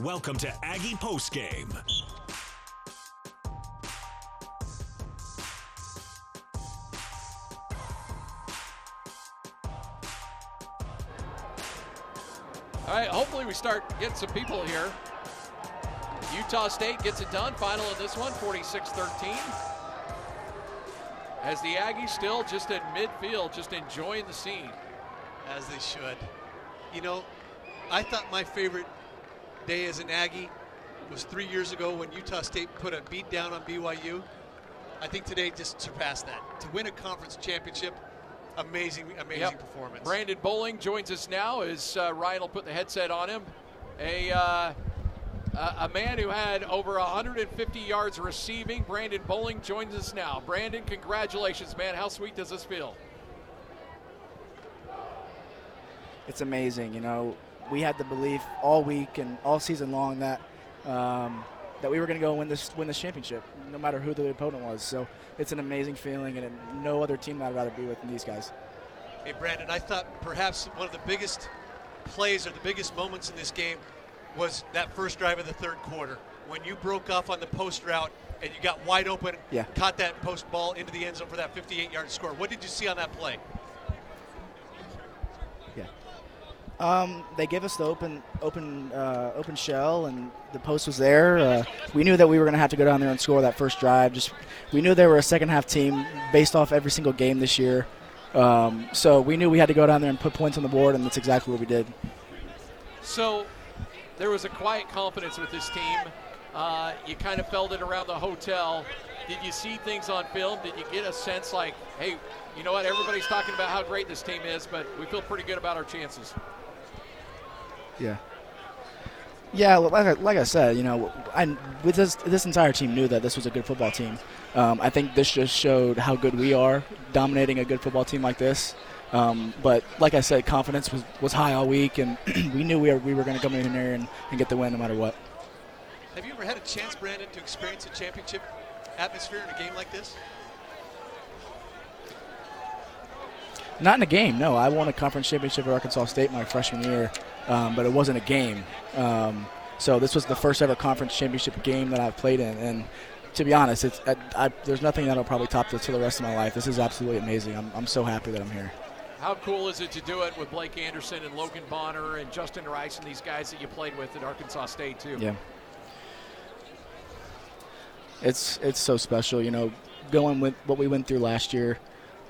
Welcome to Aggie Postgame. All right, hopefully we start getting some people here. Utah State gets it done. Final of this one, 46-13. As the Aggies still just at midfield, just enjoying the scene. As they should. You know, I thought my favorite day as an Aggie was three years ago when Utah State put a beat down on BYU. I think today just surpassed that. To win a conference championship, amazing, amazing Yep. performance. Brandon Bowling joins us now as uh, Ryan will put the headset on him. A, uh, a a man who had over 150 yards receiving, Brandon Bowling, joins us now. Brandon, congratulations, man. How sweet does this feel? it's amazing. You know, we had the belief all week and all season long that um, that we were going to go win this win this championship, no matter who the opponent was. So it's an amazing feeling, and no other team that I'd rather be with than these guys. Hey, Brandon, I thought perhaps one of the biggest plays or the biggest moments in this game was that first drive of the third quarter when you broke off on the post route and you got wide open, Yeah. caught that post ball into the end zone for that 58 yard score. What did you see on that play? Yeah. Um, they gave us the open, open, uh, open shell, and the post was there. Uh, we knew that we were going to have to go down there and score that first drive. Just we knew they were a second half team based off every single game this year. Um, so we knew we had to go down there and put points on the board, and that's exactly what we did. So there was a quiet confidence with this team. Uh, you kind of felt it around the hotel. Did you see things on film? Did you get a sense like, hey, you know what? Everybody's talking about how great this team is, but we feel pretty good about our chances. Yeah. Yeah, like I, like I said, you know, I, with this this entire team knew that this was a good football team. Um, I think this just showed how good we are dominating a good football team like this. Um, but like I said, confidence was, was high all week, and we knew we were, we were going to come in there and, and get the win no matter what. Have you ever had a chance, Brandon, to experience a championship atmosphere in a game like this? Not in a game, no. I won a conference championship at Arkansas State my freshman year, um, but it wasn't a game. Um, so this was the first ever conference championship game that I've played in, and to be honest, it's I, I, there's nothing that'll probably top this for the rest of my life. This is absolutely amazing. I'm, I'm so happy that I'm here. How cool is it to do it with Blake Anderson and Logan Bonner and Justin Rice and these guys that you played with at Arkansas State too? Yeah. It's it's so special, you know, going with what we went through last year,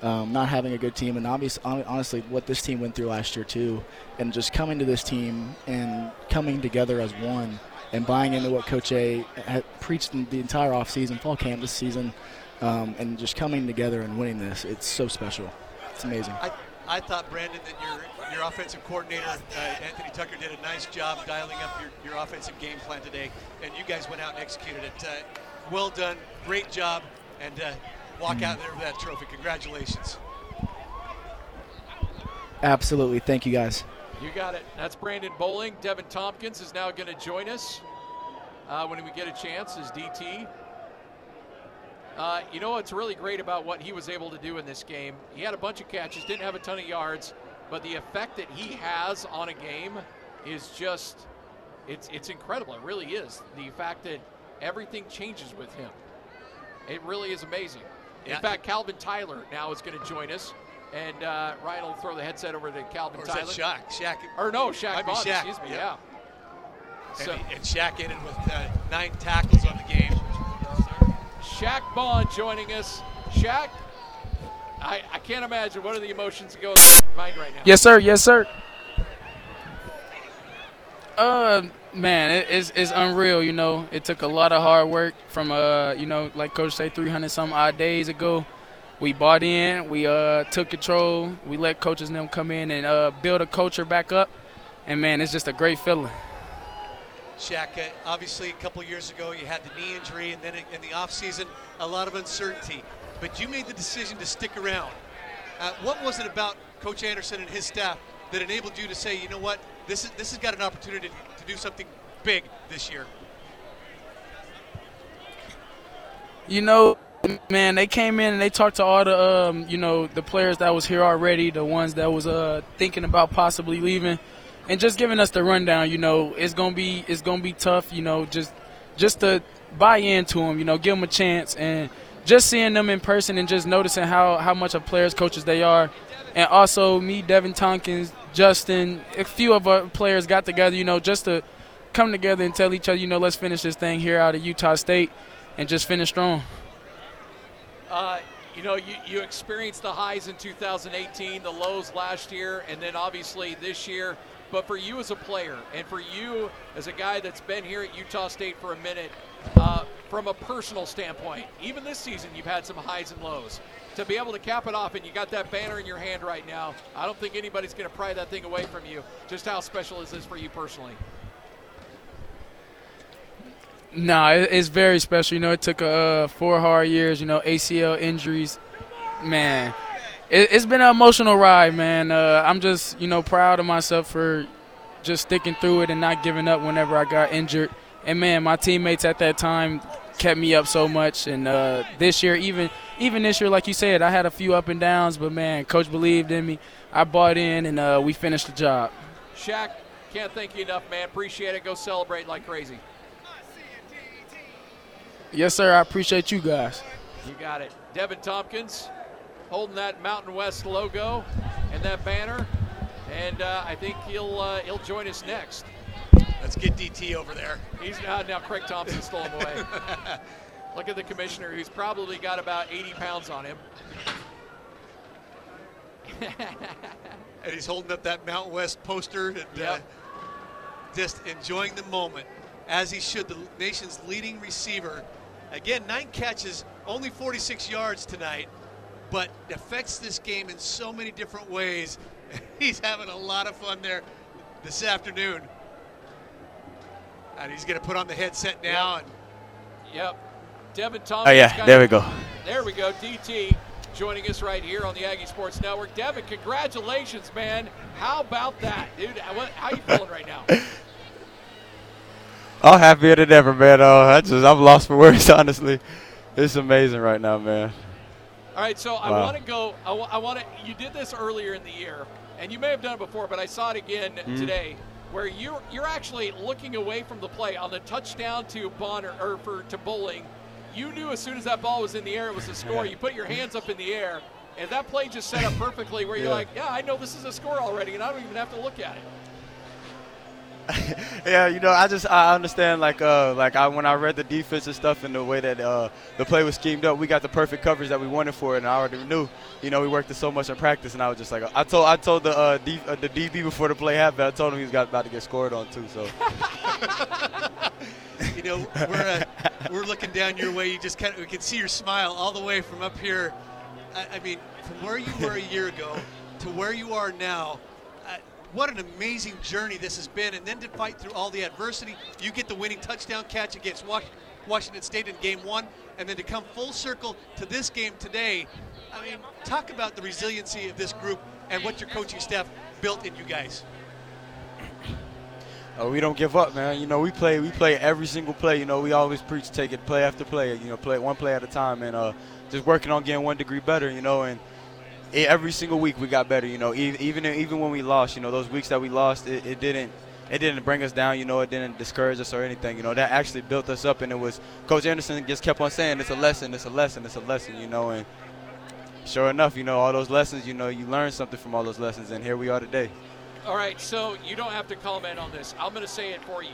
um, not having a good team, and obviously, honestly, what this team went through last year too, and just coming to this team and coming together as one, and buying into what Coach A had preached the entire offseason, fall camp this season, um, and just coming together and winning this. It's so special. It's amazing. I, I thought, Brandon, that your, your offensive coordinator, uh, Anthony Tucker, did a nice job dialing up your, your offensive game plan today, and you guys went out and executed it. Uh, well done. Great job. And uh, walk out there with that trophy. Congratulations. Absolutely. Thank you guys. You got it. That's Brandon Bowling. Devin Tompkins is now going to join us uh, when we get a chance as DT. Uh, you know what's really great about what he was able to do in this game? He had a bunch of catches, didn't have a ton of yards, but the effect that he has on a game is just it's it's incredible. It really is. The fact that everything changes with him. It really is amazing. Yeah. In fact, Calvin Tyler now is going to join us. And uh, Ryan will throw the headset over to Calvin Or is Tyler. that Shaq? Shaq. Or no, Shaq Bond, Shaq, excuse me, yeah. yeah. And, So he- and Shaq ended with uh, nine tackles on the game. Shaq Bond joining us. Shaq, I, I can't imagine what are the emotions that go through your mind right now. Yes, sir. Yes, sir. Uh, man, it, it's it's unreal. You know, it took a lot of hard work from uh, you know, like Coach say, 300 some odd days ago. We bought in. We uh took control. We let coaches them come in and uh build a culture back up. And man, it's just a great feeling. Shaq, uh, obviously, a couple years ago, you had the knee injury, and then in the offseason, a lot of uncertainty. But you made the decision to stick around. Uh, what was it about Coach Anderson and his staff that enabled you to say, you know what, this is this has got an opportunity do something big this year? You know, man, they came in and they talked to all the, um, you know, the players that was here already, the ones that was uh, thinking about possibly leaving, and just giving us the rundown. You know, it's gonna be it's gonna be tough. You know, just just to buy into them. You know, give them a chance and just seeing them in person and just noticing how how much of players coaches they are, and also me, Devin Tompkins, Justin, a few of our players got together. You know, just to come together and tell each other, you know, let's finish this thing here out of Utah State and just finish strong. Uh, you know, you, you experienced the highs in 2018, the lows last year, and then obviously this year. But for you as a player, and for you as a guy that's been here at Utah State for a minute, uh, from a personal standpoint, even this season you've had some highs and lows. To be able to cap it off, and you got that banner in your hand right now, I don't think anybody's going to pry that thing away from you. Just how special is this for you personally? No, it's very special. You know, it took uh, four hard years. You know, ACL injuries. Man, it, has been an emotional ride, man. Uh, I'm just, you know, proud of myself for just sticking through it and not giving up whenever I got injured. And man, my teammates at that time kept me up so much. And uh, this year, even even this year, like you said, I had a few up and downs, but man, coach believed in me. I bought in, and uh, we finished the job. Shaq, can't thank you enough, man. Appreciate it. Go celebrate like crazy. Yes, sir. I appreciate you guys. You got it. Devin Tompkins holding that Mountain West logo and that banner, and uh, I think he'll uh, he'll join us next. Let's get DT over there. He's now now Craig Thompson stole him away. Look at the commissioner, who's probably got about 80 pounds on him. and he's holding up that Mountain West poster and uh, yep. uh, just enjoying the moment, as he should. The nation's leading receiver Again, nine catches, only 46 yards tonight, but affects this game in so many different ways. He's having a lot of fun there this afternoon. And he's going to put on the headset now. Yep. And yep. Devin Thompson. Oh, yeah, there we go. There we go. DT joining us right here on the Aggie Sports Network. Devin, congratulations, man. How about that, dude? How, are you feeling right now? I'm happier than ever, man. Uh, I just I'm lost for words, honestly. It's amazing right now, man. All right, so wow. I want to go. I, w- I want to. You did this earlier in the year, and you may have done it before, but I saw it again mm-hmm. today, where you're you're actually looking away from the play on the touchdown to Bonner or for to Bowling. You knew as soon as that ball was in the air, it was a score. you put your hands up in the air, and that play just set up perfectly. Where you're yeah. like, yeah, I know this is a score already, and I don't even have to look at it. yeah, you know, I just I understand like uh like I when I read the defense and stuff and the way that uh the play was schemed up, we got the perfect coverage that we wanted for it, and I already knew. You know, we worked it so much in practice, and I was just like I told I told the uh, D, uh the DB before the play happened, I told him he was about to get scored on too. So. you know, we're uh, we're looking down your way. You just kind of we can see your smile all the way from up here. I, I mean, from where you were a year ago to where you are now what an amazing journey this has been. And then to fight through all the adversity, you get the winning touchdown catch against Washington State in game one, and then to come full circle to this game today. I mean, talk about the resiliency of this group and what your coaching staff built in you guys. Oh, we don't give up, man. You know, we play we play every single play. You know, we always preach take it play after play. You know, play one play at a time, and uh, just working on getting one degree better. You know, and every single week we got better. You know, even even when we lost, you know, those weeks that we lost, it, it didn't it didn't bring us down. You know, it didn't discourage us or anything. You know, that actually built us up, and it was Coach Anderson just kept on saying, "It's a lesson. It's a lesson. It's a lesson." You know, and sure enough, you know, all those lessons. You know, you learn something from all those lessons, and here we are today. All right, so you don't have to comment on this. I'm going to say it for you.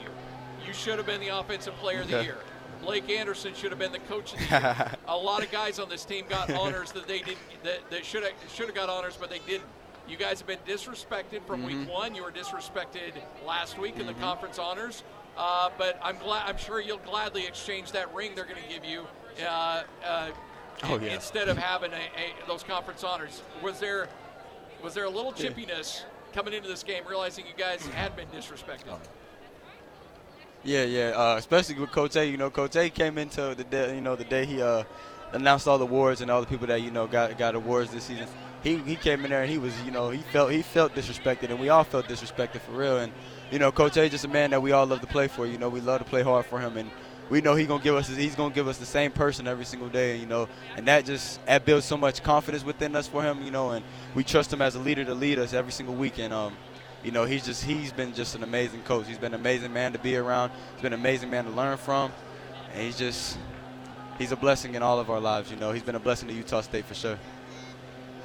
You should have been the offensive player of the year. Blake Anderson should have been the coach of the year. a lot of guys on this team got honors that they didn't that, that should have should have got honors, but they didn't. You guys have been disrespected from mm-hmm. week one. You were disrespected last week mm-hmm. in the mm-hmm. conference honors. Uh, but I'm glad. I'm sure you'll gladly exchange that ring they're going to give you uh, uh, oh, yeah. instead of having a, a, those conference honors. Was there was there a little chippiness coming into this game, realizing you guys had been disrespected? Yeah, yeah. Uh, especially with A. You know, Coach A came into the day. You know, the day he uh, announced all the awards and all the people that you know got got awards this season. He he came in there and he was you know he felt he felt disrespected and we all felt disrespected for real. And you know, Coach A just a man that we all love to play for. You know, we love to play hard for him and. We know he's gonna give us. He's gonna give us the same person every single day, you know, and that just that builds so much confidence within us for him, you know, and we trust him as a leader to lead us every single week. And um, you know, he's just he's been just an amazing coach. He's been an amazing man to be around. He's been an amazing man to learn from, and he's just he's a blessing in all of our lives. You know, he's been a blessing to Utah State for sure.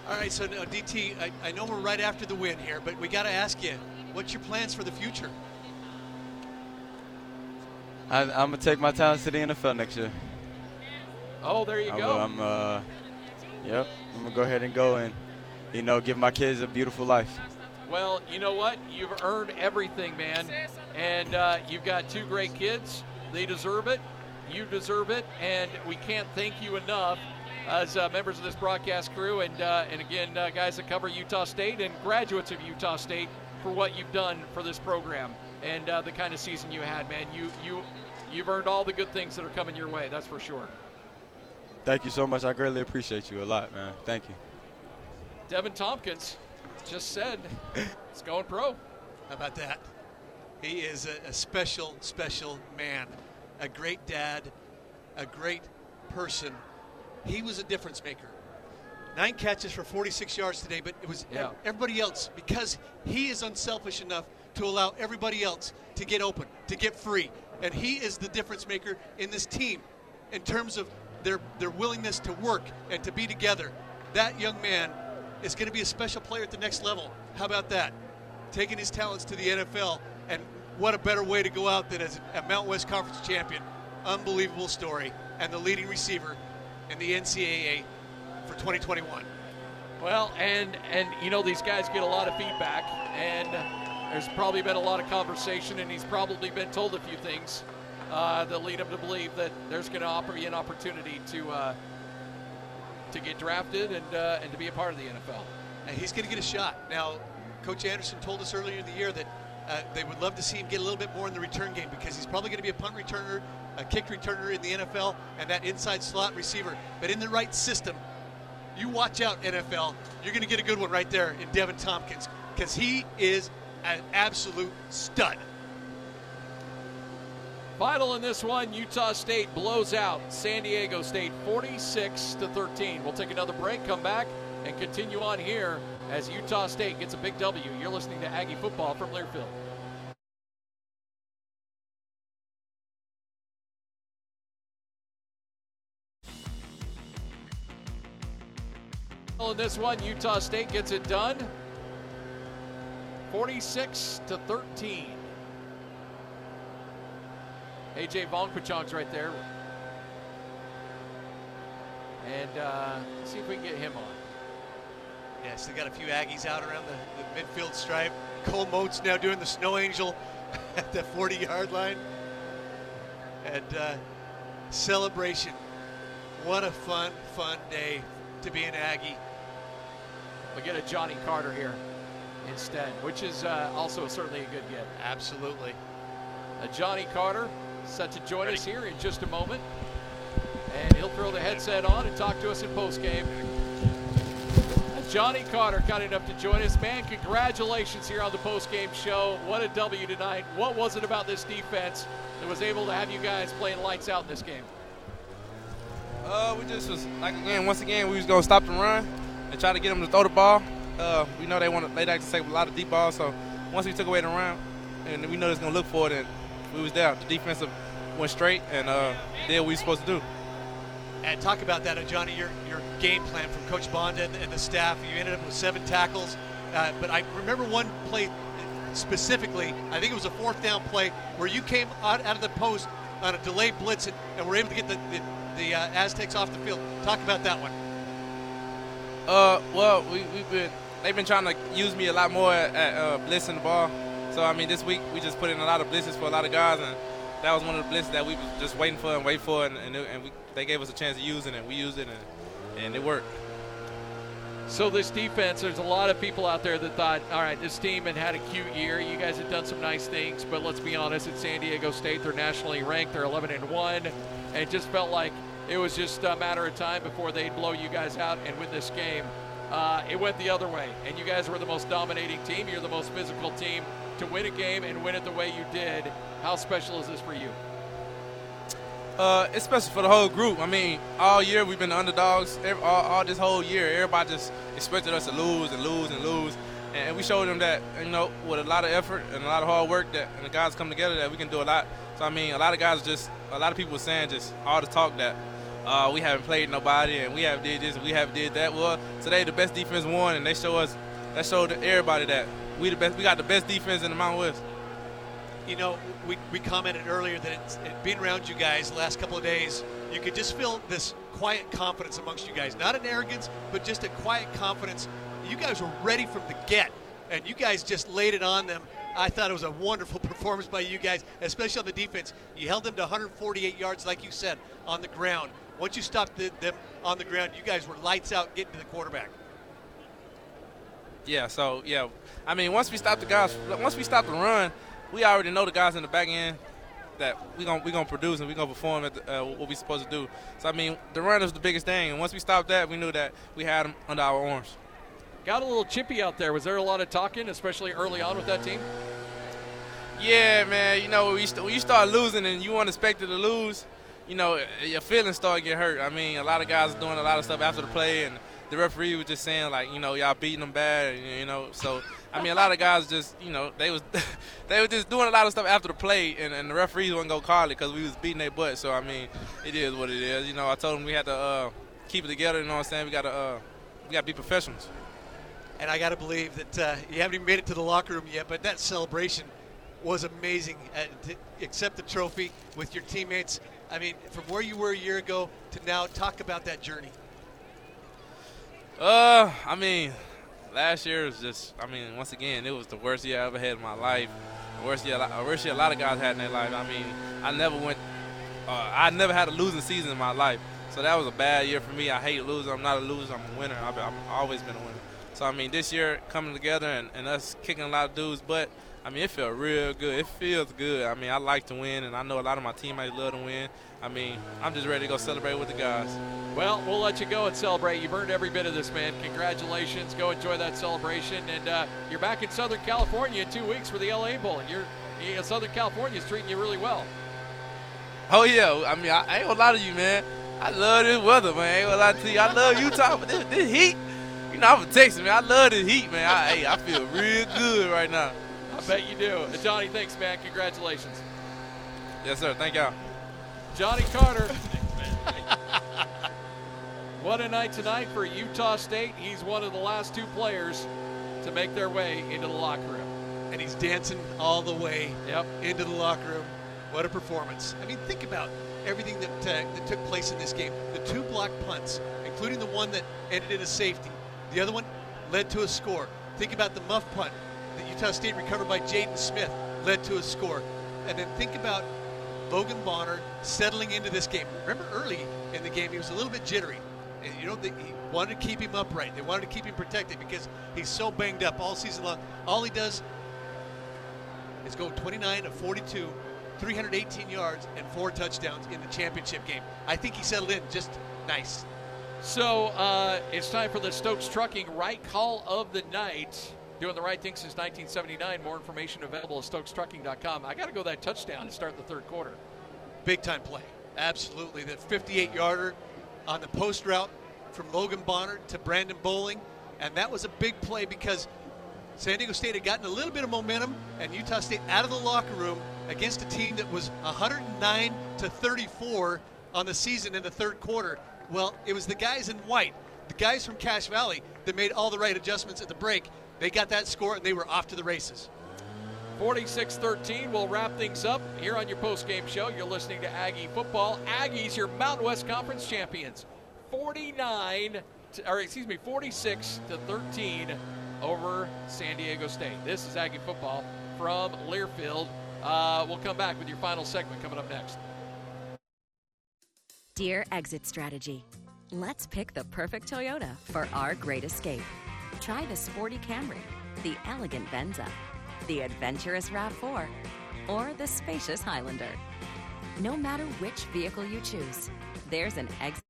All right, so now, DT, I, I know we're right after the win here, but we got to ask you, what's your plans for the future? I, I'm gonna take my talents to the NFL next year. Oh, there you I'm, go. I'm uh, yep. I'm gonna go ahead and go and you know give my kids a beautiful life. Well, you know what? You've earned everything, man. And uh, you've got two great kids. They deserve it. You deserve it. And we can't thank you enough as uh, members of this broadcast crew and, uh, and again, uh, guys that cover Utah State and graduates of Utah State for what you've done for this program and uh, the kind of season you had, man. You, you, you've earned all the good things that are coming your way, that's for sure. Thank you so much. I greatly appreciate you a lot, man. Thank you. Devin Tompkins just said it's going pro. How about that? He is a, a special, special man, a great dad, a great person. He was a difference maker. Nine catches for 46 yards today, but it was Yeah. everybody else because he is unselfish enough to allow everybody else to get open, to get free. And he is the difference maker in this team in terms of their, their willingness to work and to be together. That young man is going to be a special player at the next level. How about that? Taking his talents to the NFL, and what a better way to go out than as a Mountain West Conference champion. Unbelievable story, and the leading receiver in the NCAA for 2021. Well, and and you know these guys get a lot of feedback, and there's probably been a lot of conversation, and he's probably been told a few things uh, that lead him to believe that there's going to offer be an opportunity to uh, to get drafted and uh, and to be a part of the NFL. and he's going to get a shot. Now, Coach Anderson told us earlier in the year that uh, they would love to see him get a little bit more in the return game because he's probably going to be a punt returner, a kick returner in the NFL, and that inside slot receiver. But in the right system, you watch out, NFL. You're going to get a good one right there in Devin Tompkins because he is an absolute stud. Final in this one, Utah State blows out San Diego State 46 to 13. We'll take another break, come back, and continue on here as Utah State gets a big W. You're listening to Aggie football from Learfield. In this one, Utah State gets it done. 46 to 13. AJ Vongphachanh's right there. And uh, see if we can get him on. Yes, they got a few Aggies out around the, the midfield stripe. Cole Moats now doing the snow angel at the 40 yard line. And uh, celebration. What a fun, fun day to be an Aggie. We get a Johnny Carter here instead, which is uh, also certainly a good get. Absolutely. Uh, Johnny Carter set to join us here in just a moment. And he'll throw the headset on and talk to us in postgame. Johnny Carter kind enough to join us. Man, congratulations here on the postgame show. What a W tonight. What was it about this defense that was able to have you guys playing lights out in this game? Uh, we just was like again, once again, we was gonna stop the run and try to get them to throw the ball. Uh, we know they want to, they like to take a lot of deep balls. So once we took away the run, and we know they're gonna look for it, and we was down. The defensive went straight and uh, did what we were supposed to do. And talk about that, uh, Johnny, your, your game plan from Coach Banda and, and the staff. You ended up with seven tackles. Uh, but I remember one play specifically, I think it was a fourth down play, where you came out, out of the post on a delayed blitz and, and were able to get the, the, the uh, Aztecs off the field. Talk about that one. Uh, well, we we've been they've been trying to use me a lot more at, at uh, blitzing the ball. So I mean, this week we just put in a lot of blitzes for a lot of guys, and that was one of the blitzes that we was just waiting for and wait for, and and, it- and we, they gave us a chance to use it, and we used it, and and it worked. So this defense, there's a lot of people out there that thought, all right, this team had had a cute year. You guys had done some nice things, but let's be honest, at San Diego State, they're nationally ranked. They're 11 and one, and it just felt like it was just a matter of time before they'd blow you guys out and win this game. Uh, it went the other way, and you guys were the most dominating team. You're the most physical team to win a game and win it the way you did. How special is this for you? Uh, it's special for the whole group. I mean, all year we've been the underdogs. Every, all, all this whole year, everybody just expected us to lose and lose and lose. and we showed them that you know with a lot of effort and a lot of hard work that and the guys come together that we can do a lot. So I mean, a lot of guys just a lot of people were saying just all the talk that uh, we haven't played nobody and we haven't did this and we haven't did that. Well, today the best defense won, and they show us that showed everybody that we the best. We got the best defense in the Mountain West. You know, we, we commented earlier that it's, it, being around you guys the last couple of days, you could just feel this quiet confidence amongst you guys. Not an arrogance, but just a quiet confidence. You guys were ready from the get, and you guys just laid it on them. I thought it was a wonderful performance by you guys, especially on the defense. You held them to 148 yards, like you said, on the ground. Once you stopped the, them on the ground, you guys were lights out getting to the quarterback. Yeah, so yeah, I mean, once we stop the guys, once we stop the run, we already know the guys in the back end that we gonna we gonna produce and we gonna perform at the, uh, what we supposed to do. So I mean, the run is the biggest thing, and once we stopped that, we knew that we had them under our arms. Got a little chippy out there. Was there a lot of talking, especially early on with that team? Yeah, man. You know, when you, st- when you start losing and you weren't expected to lose, you know, your feelings start getting hurt. I mean, a lot of guys are doing a lot of stuff after the play, and the referee was just saying like, you know, y'all beating them bad, you know. So I mean, a lot of guys just, you know, they was they were just doing a lot of stuff after the play, and, and the referees wouldn't go call it because we was beating their butt. So I mean, it is what it is. You know, I told them we had to uh, keep it together. You know what I'm saying? We got to uh, we got to be professionals. And I got to believe that uh, you haven't even made it to the locker room yet, but that celebration was amazing. Uh, accept the trophy with your teammates. I mean, from where you were a year ago to now, talk about that journey. Uh, I mean, last year was just, I mean, once again, it was the worst year I ever had in my life. The worst year, worst year a lot of guys had in their life. I mean, I never went, uh, I never had a losing season in my life. So that was a bad year for me. I hate losing. I'm not a loser. I'm a winner. I've, I've always been a winner. So I mean, this year coming together and, and us kicking a lot of dudes, but I mean, it felt real good. It feels good. I mean, I like to win, and I know a lot of my teammates love to win. I mean, I'm just ready to go celebrate with the guys. Well, we'll let you go and celebrate. You've earned every bit of this, man. Congratulations. Go enjoy that celebration. And uh, you're back in Southern California in two weeks for the LA Bowl. And you're, you Southern California is treating you really well. Oh, yeah. I mean, I, I ain't gonna lie to you, man. I love this weather, man. I ain't gonna lie to you. I love Utah, but this, this heat, you know, I'm from Texas, man. I love this heat, man. I, hey, I feel real good right now. I bet you do. Johnny, thanks, man. Congratulations. Yes, sir. Thank y'all. Johnny Carter. what a night tonight for Utah State. He's one of the last two players to make their way into the locker room. And he's dancing all the way yep. into the locker room. What a performance. I mean, think about everything that, uh, that took place in this game. The two block punts, including the one that ended in a safety. The other one led to a score. Think about the muff punt Utah State recovered by Jaden Smith, led to a score. And then think about Logan Bonner settling into this game. Remember early in the game, he was a little bit jittery. And, you know, he wanted to keep him upright. They wanted to keep him protected because he's so banged up all season long. All he does is go 29 of 42, 318 yards, and four touchdowns in the championship game. I think he settled in just nice. So uh, it's time for the Stokes Trucking right call of the night. Doing the right thing since 1979. More information available at StokesTrucking.com. I got to go that touchdown to start the third quarter. Big time play. Absolutely. That 58 yarder on the post route from Logan Bonner to Brandon Bowling. And that was a big play because San Diego State had gotten a little bit of momentum, and Utah State out of the locker room against a team that was 109 to 34 on the season in the third quarter. Well, it was the guys in white, the guys from Cache Valley, that made all the right adjustments at the break they got that score and they were off to the races. 46 13. We'll wrap things up here on your post game show. You're listening to Aggie Football. Aggies, your Mountain West Conference champions. 49, to, or excuse me, 46 to 13 over San Diego State. This is Aggie Football from Learfield. Uh, we'll come back with your final segment coming up next. Dear Exit Strategy, let's pick the perfect Toyota for our great escape. Try the sporty Camry, the elegant Venza, the adventurous RAV4, or the spacious Highlander. No matter which vehicle you choose, there's an exit.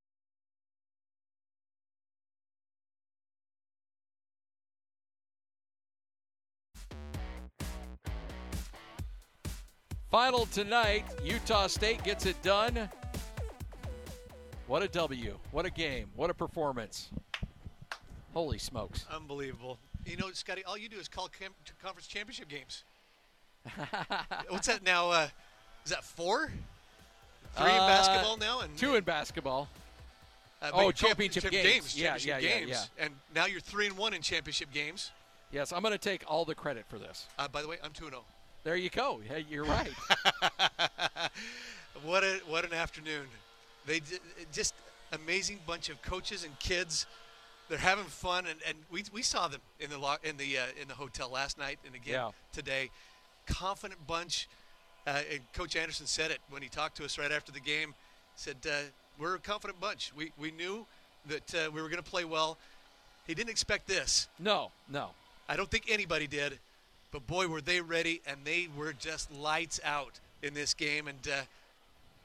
Final tonight, Utah State gets it done. What a W. What a game. What a performance. Holy smokes. Unbelievable. you know, Scotty, all you do is call cam- conference championship games. What's that now? Uh, is that four? Three in Uh, basketball now, and Two in basketball. uh, oh, you championship champ- games. Yeah, championship yeah, yeah, games, yeah. And now you're three and one in championship games. Yes, I'm going to take all the credit for this. Uh, by the way, I'm two and zero. There you go. Hey, you're right. What a what an afternoon! They just amazing bunch of coaches and kids. They're having fun, and, and we, we saw them in the lo- in the uh, in the hotel last night and again Yeah. today. Confident bunch. Uh, and Coach Anderson said it when he talked to us right after the game. Said uh, we're a confident bunch. We we knew that uh, we were going to play well. He didn't expect this. no, no. I don't think anybody did, but boy, were they ready, and they were just lights out in this game. And uh,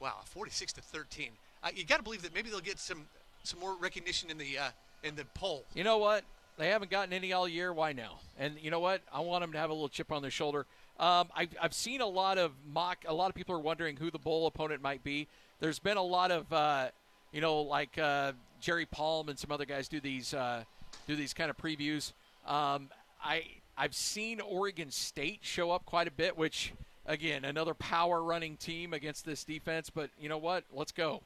wow, 46 to 13. Uh, you got to believe that maybe they'll get some some more recognition in the uh, in the poll. You know what? They haven't gotten any all year. Why now? And you know what? I want them to have a little chip on their shoulder. Um, I've, I've seen a lot of mock. A lot of people are wondering who the bowl opponent might be. There's been a lot of, uh, you know, like uh, Jerry Palm and some other guys do these uh, do these kind of previews. Um, I I've seen Oregon State show up quite a bit, which again another power running team against this defense. But you know what? Let's go.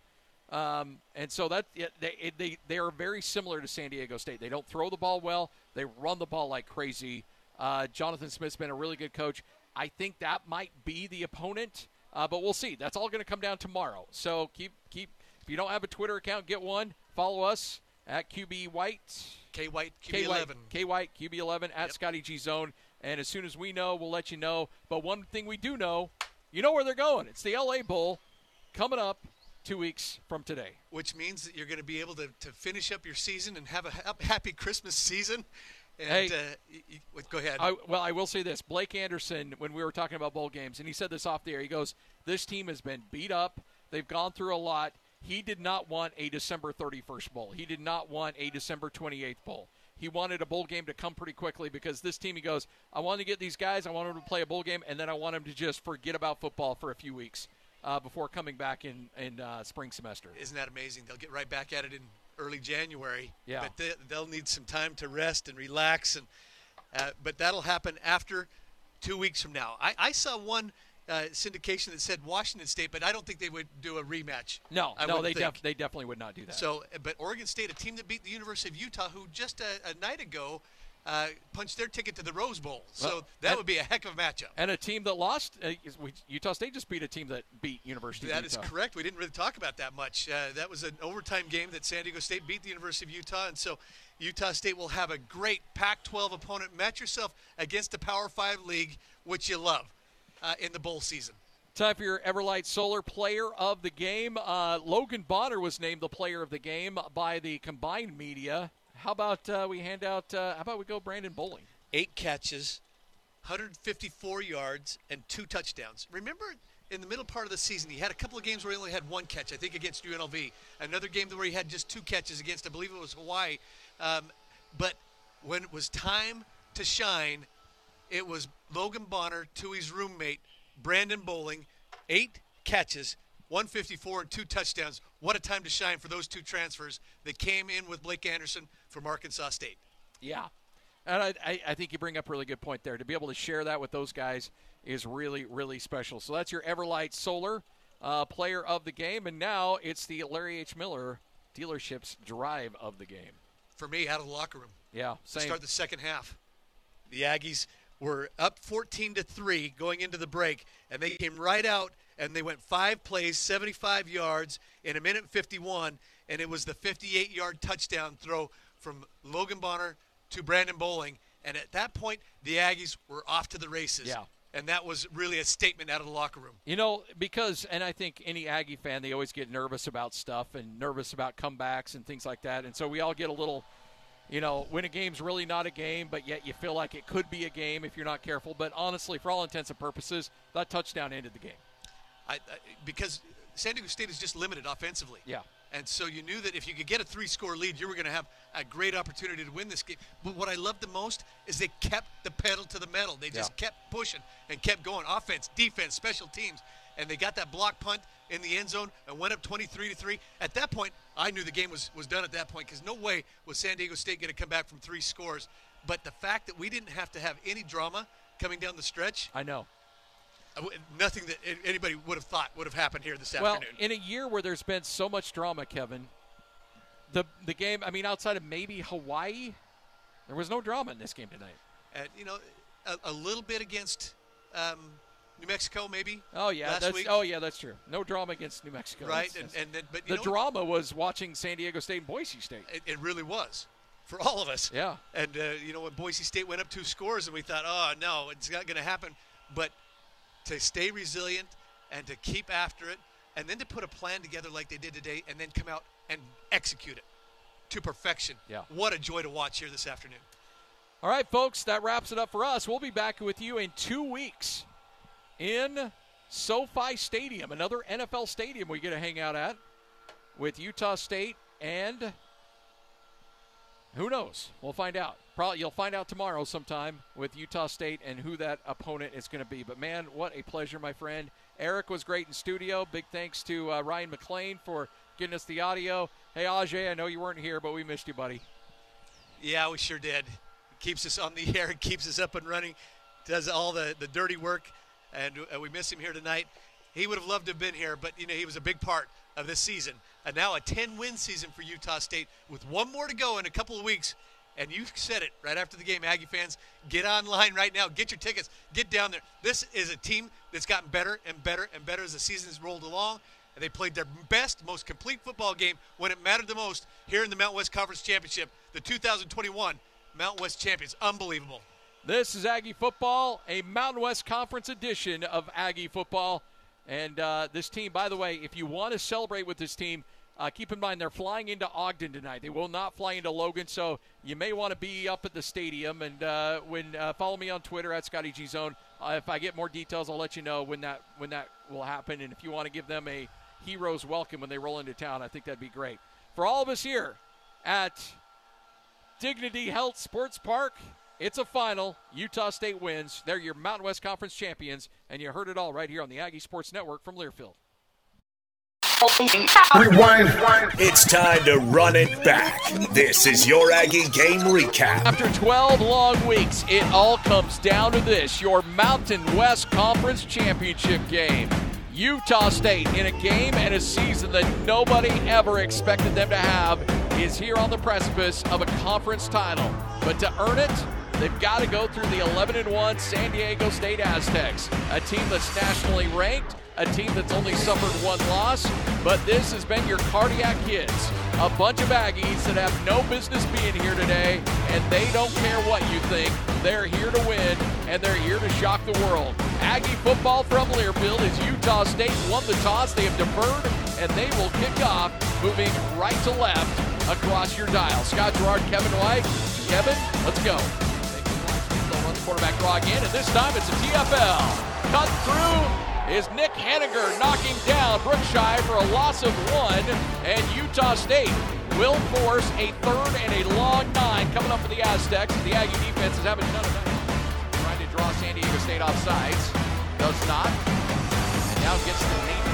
Um, and so that they, it- they they are very similar to San Diego State. They don't throw the ball well; they run the ball like crazy. Uh, Jonathan Smith's been a really good coach. I think that might be the opponent, uh, but we'll see. That's all going to come down tomorrow. So keep keep. If you don't have a Twitter account, get one. Follow us at QB White. K White QB11. K White, QB11 at Yep. Scotty G Zone. And as soon as we know, we'll let you know. But one thing we do know, you know where they're going. It's the LA Bowl coming up two weeks from today. which means that you're going to be able to, to finish up your season and have a hap- happy Christmas season. And Hey. uh, y- y- w- go ahead. I, well, I will say this: Blake Anderson, when we were talking about bowl games, and he said this off the air. He goes, "This team has been beat up. They've gone through a lot. He did not want a December 31st bowl. He did not want a December 28th bowl. He wanted a bowl game to come pretty quickly because this team, he goes, I want to get these guys. I want them to play a bowl game, and then I want them to just forget about football for a few weeks uh, before coming back in in uh, spring semester. Isn't that amazing? They'll get right back at it in early January. Yeah. But they, they'll need some time to rest and relax, and uh, but that'll happen after two weeks from now. I, I saw one uh, syndication that said Washington State, but I don't think they would do a rematch. No, I no, they def- they definitely would not do that. So, but Oregon State, a team that beat the University of Utah, who just a, a night ago uh, punched their ticket to the Rose Bowl. So Well, that and- would be a heck of a matchup. and a team that lost, uh, we- Utah State just beat a team that beat University That is correct. We didn't really talk about that much. Uh, that was an overtime game that San Diego State beat the University of Utah, and so Utah State will have a great Pac-12 opponent. Match yourself against a Power Five league, which you love, uh, in the bowl season. Time for your Everlight Solar Player of the Game. Uh, Logan Bonner was named the Player of the Game by the combined media. How about uh, we hand out? Uh, how about we go Brandon Bowling? Eight catches, 154 yards, and two touchdowns. Remember, in the middle part of the season, he had a couple of games where he only had one catch. I think against UNLV. Another game where he had just two catches against, I believe it was Hawaii. Um, but when it was time to shine, it was Logan Bonner, to his roommate, Brandon Bowling, eight catches, 154 and two touchdowns. What a time to shine for those two transfers that came in with Blake Anderson from Arkansas State. Yeah. And I, I, I think you bring up a really good point there. To be able to share that with those guys is really, really special. So that's your Everlight Solar uh, Player of the Game. And now it's the Larry H. Miller dealership's drive of the game. For me, out of the locker room. Yeah, same. start the second half. The Aggies were up 14 to 3 going into the break, and they came right out and they went five plays, 75 yards in a minute 51, and it was the 58 yard touchdown throw from Logan Bonner to Brandon Bowling. And at that point, the Aggies were off to the races. Yeah. And that was really a statement out of the locker room. You know, because, and I think any Aggie fan, they always get nervous about stuff and nervous about comebacks and things like that. And so we all get a little, you know, when a game's really not a game, but yet you feel like it could be a game if you're not careful. But honestly, for all intents and purposes, that touchdown ended the game. I, I, because San Diego State is just limited offensively. Yeah. And so you knew that if you could get a three score lead, you were going to have a great opportunity to win this game. But what I loved the most is they kept the pedal to the metal. They just Yeah. kept pushing and kept going. Offense, defense, special teams. And they got that block punt in the end zone and went up 23 to 3. At that point, I knew the game was, was done at that point because no way was San Diego State going to come back from three scores. But the fact that we didn't have to have any drama coming down the stretch, I know. Uh, w- nothing that anybody would have thought would have happened here this Well, afternoon. in a year where there's been so much drama, Kevin, the the game. I mean, outside of maybe Hawaii, there was no drama in this game tonight. and you know, a, a little bit against um, New Mexico, maybe. Oh yeah, that's week, oh yeah, that's true. No drama against New Mexico. right? That's- And that's- and then, but you the know, drama was watching San Diego State and Boise State. it, it really was for all of us. Yeah. And uh, you know, when Boise State went up two scores, and we thought, oh no, it's not going to happen. But to stay resilient and to keep after it, and then to put a plan together like they did today, and then come out and execute it to perfection. Yeah. What a joy to watch here this afternoon. All right, folks, that wraps it up for us. We'll be back with you in two weeks in SoFi Stadium, another NFL stadium we get to hang out at with Utah State and who knows? We'll find out. Probably you'll find out tomorrow sometime with Utah State and who that opponent is going to be. But man, what a pleasure, my friend. Eric was great in studio. Big thanks to uh, Ryan McLean for getting us the audio. Hey, Ajay, I know you weren't here, but we missed you, buddy. Yeah, we sure did. Keeps us on the air, keeps us up and running, does all the, the dirty work, and uh, we miss him here tonight. He would have loved to have been here, but you know he was a big part of this season. And now a 10-win season for Utah State with one more to go in a couple of weeks. And you said it right after the game, Aggie fans. Get online right now. Get your tickets. Get down there. This is a team that's gotten better and better and better as the season's rolled along. And they played their best, most complete football game when it mattered the most here in the Mountain West Conference Championship, the 2021 Mountain West champions. Unbelievable. This is Aggie Football, a Mountain West Conference edition of Aggie Football. And uh, this team, by the way, if you want to celebrate with this team, uh, keep in mind they're flying into Ogden tonight. They will not fly into Logan, so you may want to be up at the stadium. And uh, when uh, follow me on Twitter at Scotty G Zone. Uh, if I get more details, I'll let you know when that when that will happen. And if you want to give them a hero's welcome when they roll into town, I think that'd be great. For all of us here at Dignity Health Sports Park. It's a final. Utah State wins. They're your Mountain West Conference champions, and you heard it all right here on the Aggie Sports Network from Learfield. Rewind. It's time to run it back. This is your Aggie game recap. After 12 long weeks, it all comes down to this your Mountain West Conference Championship game. Utah State, in a game and a season that nobody ever expected them to have, is here on the precipice of a conference title. But to earn it, they've got to go through the 11 and 1 San Diego State Aztecs, a team that's nationally ranked, a team that's only suffered one loss. But this has been your cardiac kids, a bunch of Aggies that have no business being here today, and they don't care what you think. They're here to win, and they're here to shock the world. Aggie football from Learfield is Utah State won the toss. They have deferred, and they will kick off, moving right to left across your dial. Scott Garrard, Kevin White. Kevin, let's go. Quarterback draw again, and this time it's a TFL. Cut through is Nick Heninger knocking down Brookshire for a loss of one, and Utah State will force a third and a long nine coming up for the Aztecs. The Aggie defense is having none of that. Trying to draw San Diego State off sides. Does not. And now gets the needs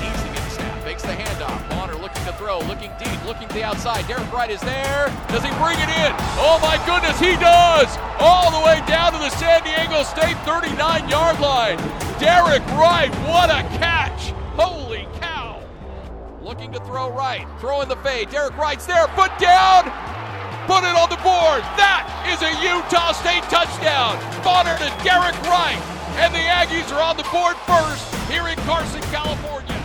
the handoff. Bonner looking to throw, looking deep, looking to the outside. Derek Wright is there. Does he bring it in? Oh my goodness, he does! All the way down to the San Diego State 39 yard line. Derek Wright, what a catch! Holy cow! Looking to throw right, throwing the fade. Derek Wright's there, foot down! Put it on the board. That is a Utah State touchdown. Bonner to Derek Wright. And the Aggies are on the board first here in Carson, California.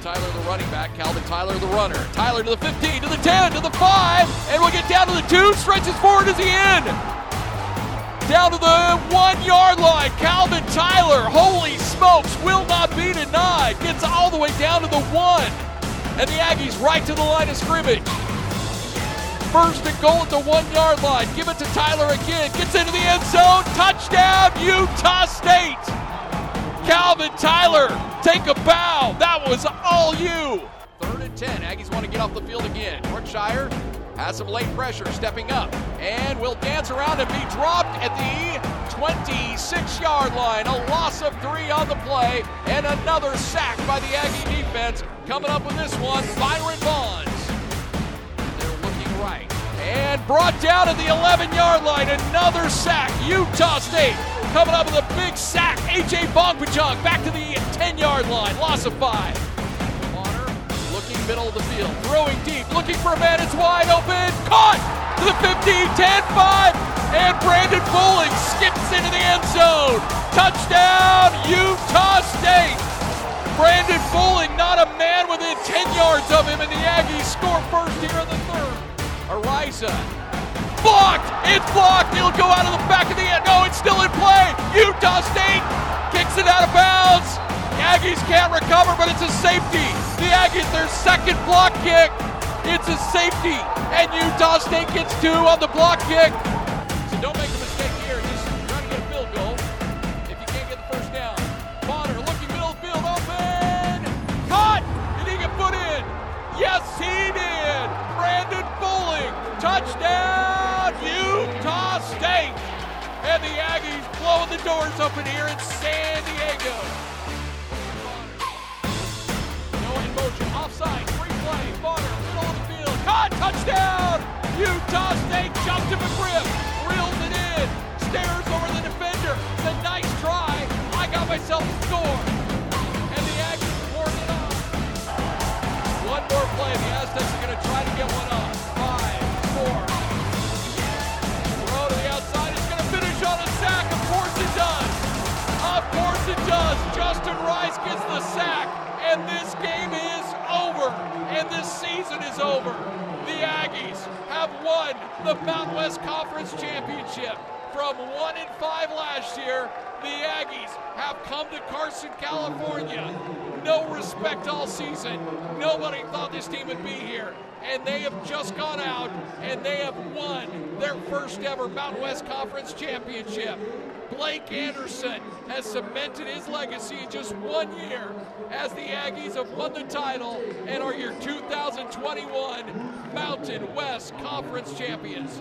Tyler, the running back. Calvin Tyler, the runner. Tyler to the 15, to the 10, to the 5. And we'll get down to the 2. Stretches forward as he in. Down to the one yard line. Calvin Tyler, holy smokes, will not be denied. Gets all the way down to the one. And the Aggies right to the line of scrimmage. First and goal at the one yard line. Give it to Tyler again. Gets into the end zone. Touchdown, Utah State. Calvin Tyler, take a bow. That was all you. Third and 10. Aggies want to get off the field again. Brookshire has some late pressure stepping up and will dance around and be dropped at the 26 yard line. A loss of three on the play and another sack by the Aggie defense. Coming up with this one, Byron Vaughns. They're looking right. And brought down at the 11 yard line. Another sack. Utah State coming up with a big sack. AJ Vongphachanh back to the 10 yard line. Loss of five. Looking middle of the field. Throwing deep. Looking for a man. It's wide open. Caught to the 15, 10, 5. And Brandon Bowling skips into the end zone. Touchdown, Utah State. Brandon Bowling, not a man within 10 yards of him, and the Aggies score first here in the third. Araiza blocked. It's blocked. It'll go out of the back of the end. No, it's still in play. Utah State kicks it out of bounds. The Aggies can't recover, but it's a safety. The Aggies, their second block kick. It's a safety, and Utah State gets two on the block kick. So don't make Touchdown, Utah State. And the Aggies blowing the doors open here in San Diego. Noah in motion, offside, free play. Bonner, middle of the field. Caught, touchdown. Utah State jumped to McGriff, over. The Aggies have won the Mountain West Conference Championship. From 1 and 5 last year, the Aggies have come to Carson, California. No respect all season. Nobody thought this team would be here. And they have just gone out and they have won their first ever Mountain West Conference Championship. Blake Anderson has cemented his legacy in just one year as the Aggies have won the title and are your 2021 Mountain West Conference champions.